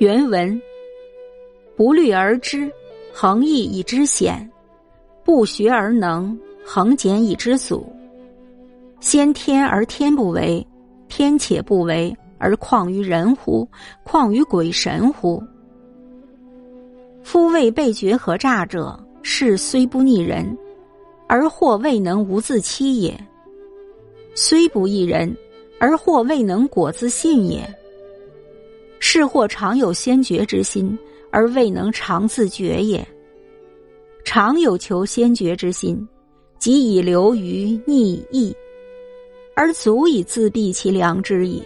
原文：不虑而知，恒毅以知险；不学而能，恒俭以知足。先天而天不为，天且不为，而况于人乎？况于鬼神乎？夫未被绝何诈者，是虽不逆人，而或未能无自欺也；虽不异人，而或未能果自信也。是或常有先觉之心，而未能常自觉也。常有求先觉之心，即以流于逆意，而足以自蔽其良知矣。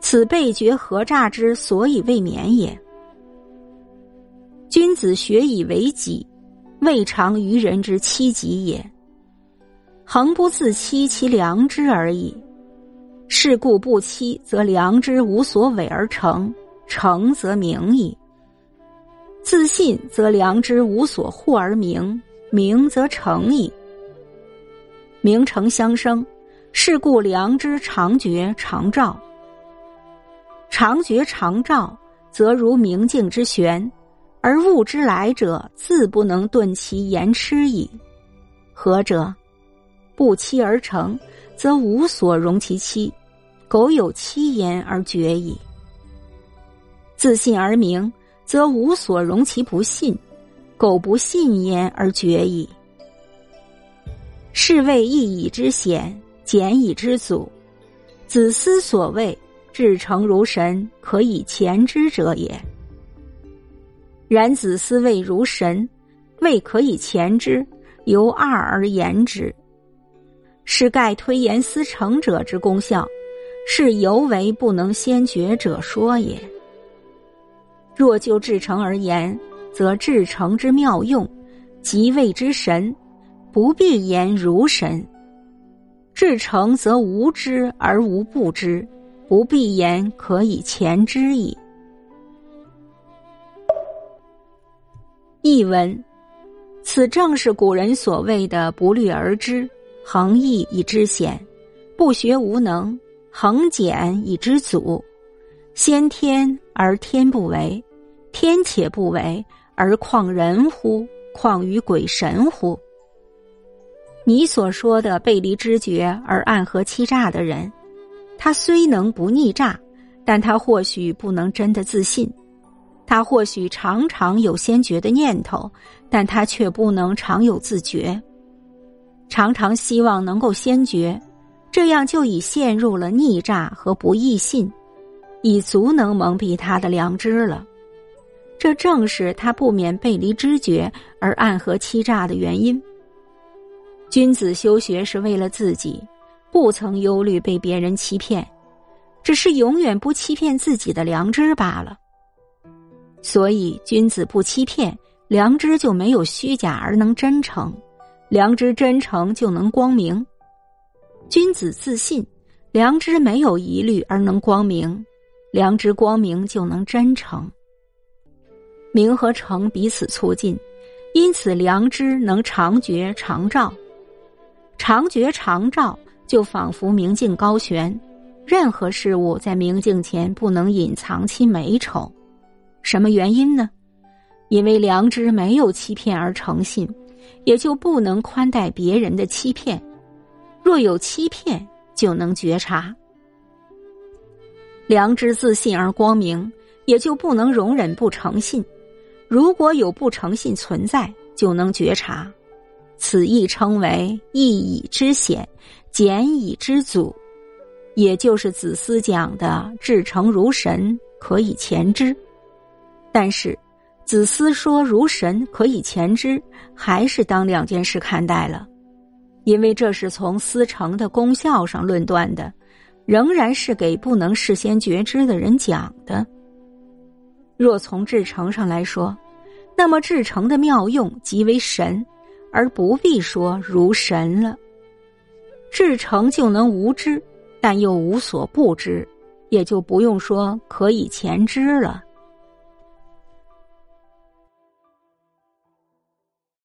此被觉何诈之所以未免也。君子学以为己，未尝于人之欺己也。恒不自欺其良知而已。是故不欺，则良知无所伪而成；成则明矣。自信则良知无所护而明，明则成矣。名成相生，是故良知常觉常照。常觉常照，则如明镜之玄。而物之来者，自不能顿其言痴矣。何者？不期而成，则无所容其期；苟有期言而绝矣。自信而明，则无所容其不信；苟不信言而绝矣。是谓义以之险，俭以知祖。子思所谓至诚如神，可以前之者也。然子思谓如神，未可以前之，由二而言之。是盖推言思成者之功效，是犹为不能先觉者说也。若就至诚而言，则至诚之妙用，即谓之神，不必言如神。至诚则无知而无不知，不必言可以前知矣。译文：此正是古人所谓的“不虑而知，恒毅以知险；不学无能，恒简以知足。先天而天不为，天且不为，而况人乎？况于鬼神乎？你所说的背离知觉而暗合欺诈的人，他虽能不逆诈，但他或许不能真的自信。他或许常常有先觉的念头，但他却不能常有自觉。常常希望能够先觉，这样就已陷入了逆诈和不义信，已足能蒙蔽他的良知了。这正是他不免背离知觉而暗合欺诈的原因。君子修学是为了自己，不曾忧虑被别人欺骗，只是永远不欺骗自己的良知罢了。所以，君子不欺骗，良知就没有虚假而能真诚；良知真诚就能光明。君子自信，良知没有疑虑而能光明；良知光明就能真诚。明和诚彼此促进，因此良知能常觉常照。常觉常照，就仿佛明镜高悬，任何事物在明镜前不能隐藏其美丑。什么原因呢？因为良知没有欺骗而诚信，也就不能宽待别人的欺骗；若有欺骗，就能觉察。良知自信而光明，也就不能容忍不诚信；如果有不诚信存在，就能觉察。此亦称为义以知险，俭以知足，也就是子思讲的“至诚如神，可以前之”。但是，子思说如神可以前知，还是当两件事看待了，因为这是从思成的功效上论断的，仍然是给不能事先觉知的人讲的。若从至诚上来说，那么至诚的妙用即为神，而不必说如神了。至诚就能无知，但又无所不知，也就不用说可以前知了。